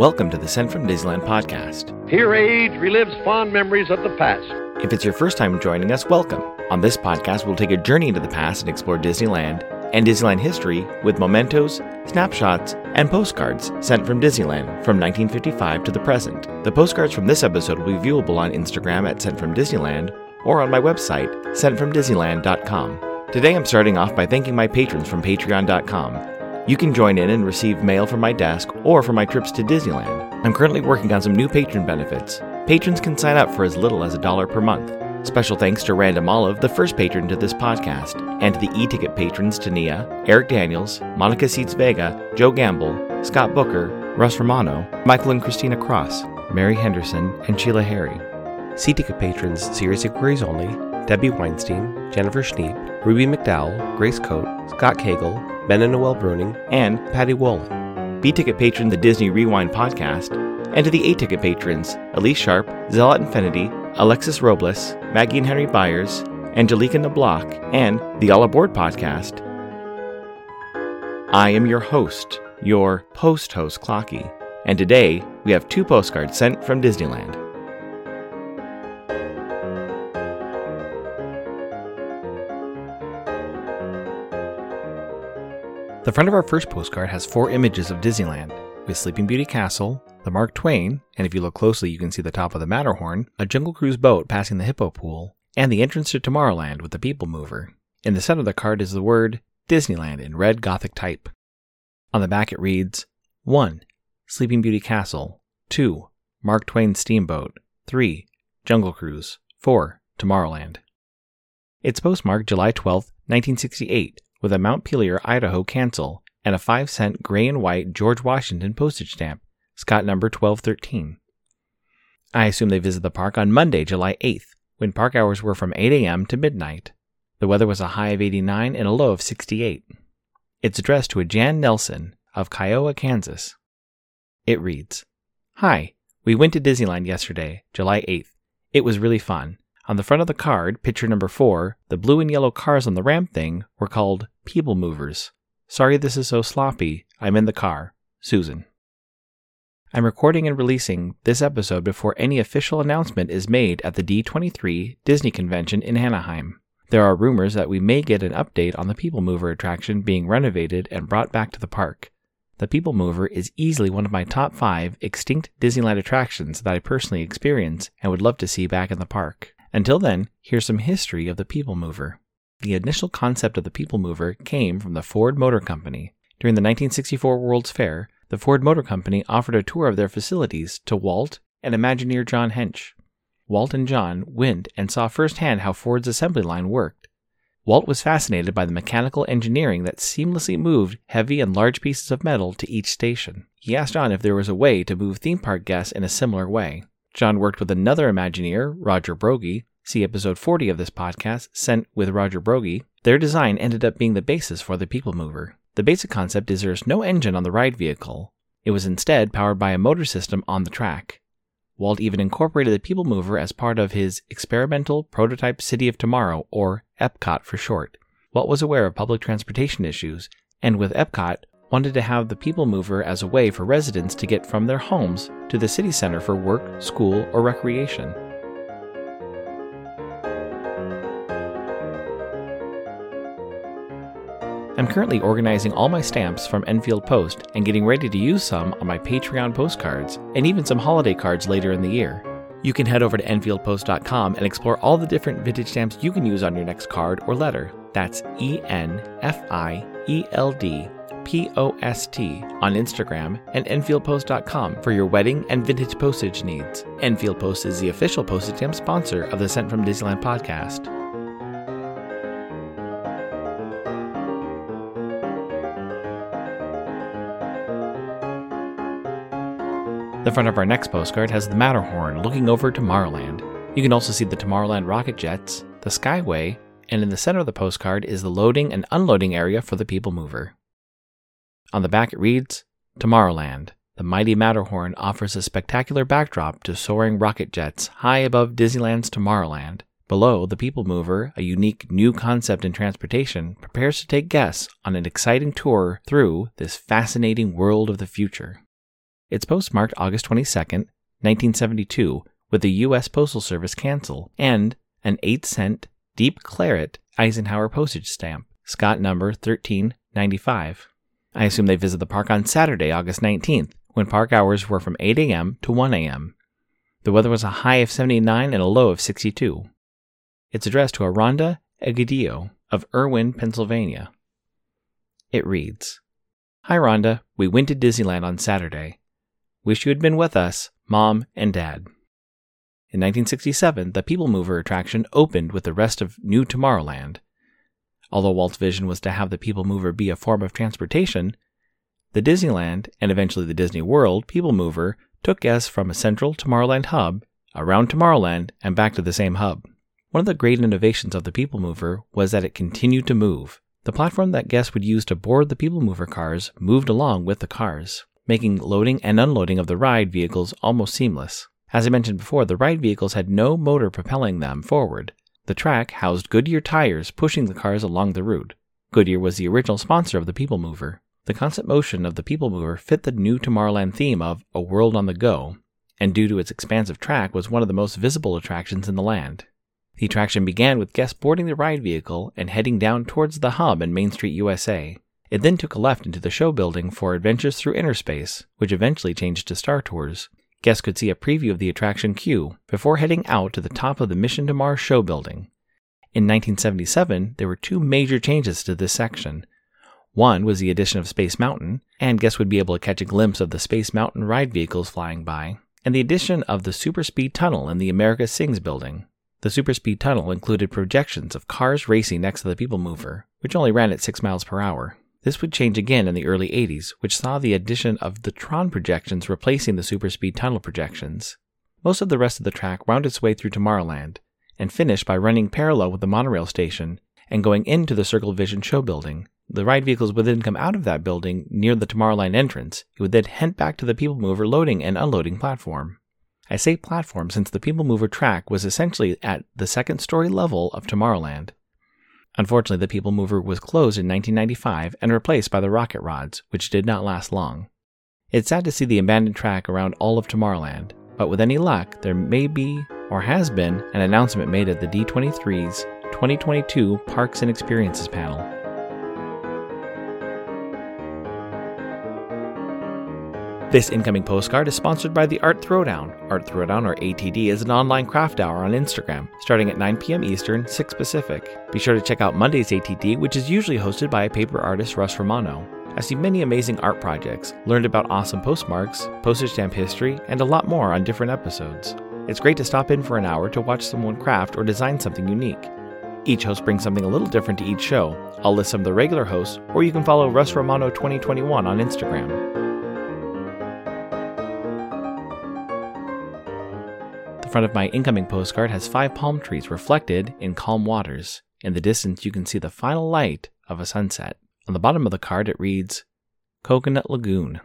Welcome to the Sent from Disneyland podcast. Here, age relives fond memories of the past. If it's your first time joining us, welcome. On this podcast, we'll take a journey into the past and explore Disneyland and Disneyland history with mementos, snapshots, and postcards sent from Disneyland from 1955 to the present. The postcards from this episode will be viewable on Instagram at Sent from Disneyland or on my website, sentfromdisneyland.com. Today I'm starting off by thanking my patrons from patreon.com. You can join in and receive mail from my desk or for my trips to Disneyland. I'm currently working on some new patron benefits. Patrons can sign up for as little as a dollar per month. Special thanks to Random Olive, the first patron to this podcast, and to the e-ticket patrons Tania, Eric Daniels, Monica Seats Vega, Joe Gamble, Scott Booker, Russ Romano, Michael and Christina Cross, Mary Henderson, and Sheila Harry. C-ticket patrons Serious Inquiries Only, Debbie Weinstein, Jennifer Schneep, Ruby McDowell, Grace Coate, Scott Cagle, Ben and Noel Bruning, and Patty Wolin. B ticket patron the Disney Rewind podcast, and to the A ticket patrons Elise Sharp, Zealot Infinity, Alexis Robles, Maggie and Henry Byers, Angelica Nablock, and the All Aboard podcast. I am your host, your post host Clocky, and today we have two postcards sent from Disneyland. The front of our first postcard has four images of Disneyland, with Sleeping Beauty Castle, the Mark Twain, and if you look closely, you can see the top of the Matterhorn, a Jungle Cruise boat passing the Hippo Pool, and the entrance to Tomorrowland with the People Mover. In the center of the card is the word Disneyland in red Gothic type. On the back, it reads 1. Sleeping Beauty Castle, 2. Mark Twain Steamboat, 3. Jungle Cruise, 4. Tomorrowland. It's postmarked July 12, 1968, with a Montpelier, Idaho cancel and a 5 cent gray and white George Washington postage stamp, Scott number 1213. I assume they visit the park on Monday, July 8th, when park hours were from 8 a.m. to midnight. The weather was a high of 89 and a low of 68. It's addressed to a Jan Nelson of Kiowa, Kansas. It reads Hi, we went to Disneyland yesterday, July 8th. It was really fun. On the front of the card, picture number four, the blue and yellow cars on the ramp thing were called People Movers. Sorry this is so sloppy. I'm in the car. Susan. I'm recording and releasing this episode before any official announcement is made at the D23 Disney Convention in Anaheim. There are rumors that we may get an update on the People Mover attraction being renovated and brought back to the park. The People Mover is easily one of my top five extinct Disneyland attractions that I personally experience and would love to see back in the park. Until then, here's some history of the People Mover. The initial concept of the People Mover came from the Ford Motor Company. During the 1964 World's Fair, the Ford Motor Company offered a tour of their facilities to Walt and Imagineer John Hench. Walt and John went and saw firsthand how Ford's assembly line worked. Walt was fascinated by the mechanical engineering that seamlessly moved heavy and large pieces of metal to each station. He asked John if there was a way to move theme park guests in a similar way. John worked with another Imagineer, Roger Broggie. See episode 40 of this podcast, Sent with Roger Broggie. Their design ended up being the basis for the People Mover. The basic concept is there's no engine on the ride vehicle. It was instead powered by a motor system on the track. Walt even incorporated the People Mover as part of his experimental prototype City of Tomorrow, or EPCOT for short. Walt was aware of public transportation issues, and with EPCOT, wanted to have the People Mover as a way for residents to get from their homes to the city center for work, school, or recreation. I'm currently organizing all my stamps from Enfield Post and getting ready to use some on my Patreon postcards and even some holiday cards later in the year. You can head over to EnfieldPost.com and explore all the different vintage stamps you can use on your next card or letter. That's E N F I E L D P O S T on Instagram and EnfieldPost.com for your wedding and vintage postage needs. Enfield Post is the official postage stamp sponsor of the Sent from Disneyland podcast. The front of our next postcard has the Matterhorn looking over Tomorrowland. You can also see the Tomorrowland rocket jets, the Skyway, and in the center of the postcard is the loading and unloading area for the People Mover. On the back it reads Tomorrowland. The mighty Matterhorn offers a spectacular backdrop to soaring rocket jets high above Disneyland's Tomorrowland. Below, the People Mover, a unique new concept in transportation, prepares to take guests on an exciting tour through this fascinating world of the future. It's postmarked August 22, 1972, with the U.S. Postal Service cancel and an 8 cent deep claret Eisenhower postage stamp, Scott number 1395. I assume they visit the park on Saturday, August 19th, when park hours were from 8 a.m. to 1 a.m. The weather was a high of 79 and a low of 62. It's addressed to a Rhonda Egidio of Irwin, Pennsylvania. It reads Hi, Rhonda. We went to Disneyland on Saturday. Wish you had been with us, Mom and Dad. In 1967, the People Mover attraction opened with the rest of New Tomorrowland. Although Walt's vision was to have the People Mover be a form of transportation, the Disneyland, and eventually the Disney World, People Mover took guests from a central Tomorrowland hub, around Tomorrowland, and back to the same hub. One of the great innovations of the People Mover was that it continued to move. The platform that guests would use to board the People Mover cars moved along with the cars, making loading and unloading of the ride vehicles almost seamless. As I mentioned before, the ride vehicles had no motor propelling them forward. The track housed Goodyear tires pushing the cars along the route. Goodyear was the original sponsor of the People Mover. The constant motion of the People Mover fit the new Tomorrowland theme of A World on the Go, and due to its expansive track was one of the most visible attractions in the land. The attraction began with guests boarding the ride vehicle and heading down towards the hub in Main Street, USA. It then took a left into the show building for Adventures Through Inner Space, which eventually changed to Star Tours. Guests could see a preview of the attraction queue before heading out to the top of the Mission to Mars show building. In 1977, there were two major changes to this section. One was the addition of Space Mountain, and guests would be able to catch a glimpse of the Space Mountain ride vehicles flying by, and the addition of the Super Speed Tunnel in the America Sings building. The superspeed tunnel included projections of cars racing next to the People Mover, which only ran at 6 miles per hour. This would change again in the early 80s, which saw the addition of the Tron projections replacing the superspeed tunnel projections. Most of the rest of the track wound its way through Tomorrowland, and finished by running parallel with the monorail station and going into the Circle Vision show building. The ride vehicles would then come out of that building near the Tomorrowland entrance. It would then head back to the People Mover loading and unloading platform. I say platform since the People Mover track was essentially at the second story level of Tomorrowland. Unfortunately, the People Mover was closed in 1995 and replaced by the Rocket Rods, which did not last long. It's sad to see the abandoned track around all of Tomorrowland, but with any luck, there may be, or has been, an announcement made at the D23's 2022 Parks and Experiences panel. This incoming postcard is sponsored by the Art Throwdown. Art Throwdown, or ATD, is an online craft hour on Instagram, starting at 9 p.m. Eastern, 6 Pacific. Be sure to check out Monday's ATD, which is usually hosted by paper artist Russ Romano. I see many amazing art projects, learned about awesome postmarks, postage stamp history, and a lot more on different episodes. It's great to stop in for an hour to watch someone craft or design something unique. Each host brings something a little different to each show. I'll list some of the regular hosts, or you can follow Russ Romano 2021 on Instagram. Front of my incoming postcard has five palm trees reflected in calm waters. In the distance, you can see the final light of a sunset. On the bottom of the card, it reads Coconut Lagoon.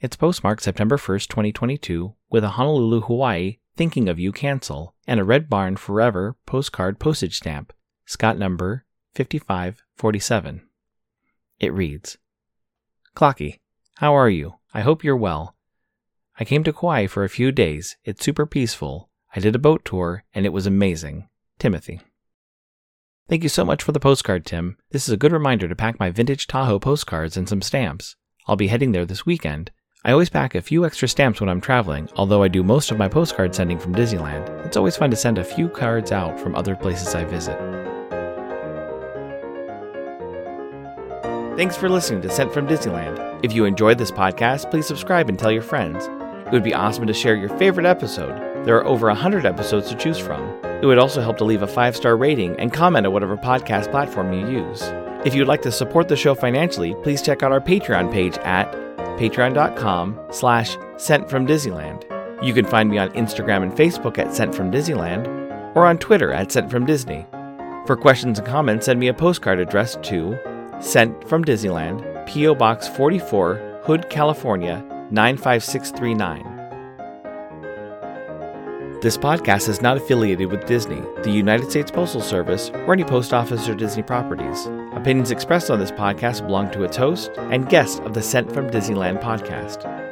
It's postmarked September 1st, 2022, with a Honolulu, Hawaii Thinking of You cancel and a Red Barn Forever postcard postage stamp, Scott number 5547. It reads Clocky, how are you? I hope you're well. I came to Kauai for a few days. It's super peaceful. I did a boat tour, and it was amazing. Timothy. Thank you so much for the postcard, Tim. This is a good reminder to pack my vintage Tahoe postcards and some stamps. I'll be heading there this weekend. I always pack a few extra stamps when I'm traveling, although I do most of my postcard sending from Disneyland. It's always fun to send a few cards out from other places I visit. Thanks for listening to Sent from Disneyland. If you enjoyed this podcast, please subscribe and tell your friends. It would be awesome to share your favorite episode. There are over 100 episodes to choose from. It would also help to leave a five star rating and comment at whatever podcast platform you use. If you'd like to support the show financially, please check out our Patreon page at patreon.com slash sent from Disneyland. You can find me on Instagram and Facebook at Sent from Disneyland or on Twitter at Sent from Disney. For questions and comments, send me a postcard addressed to Sent from Disneyland, P.O. Box 44, Hood, California 95639. This podcast is not affiliated with Disney, the United States Postal Service, or any post office or Disney properties. Opinions expressed on this podcast belong to its host and guests of the Sent from Disneyland podcast.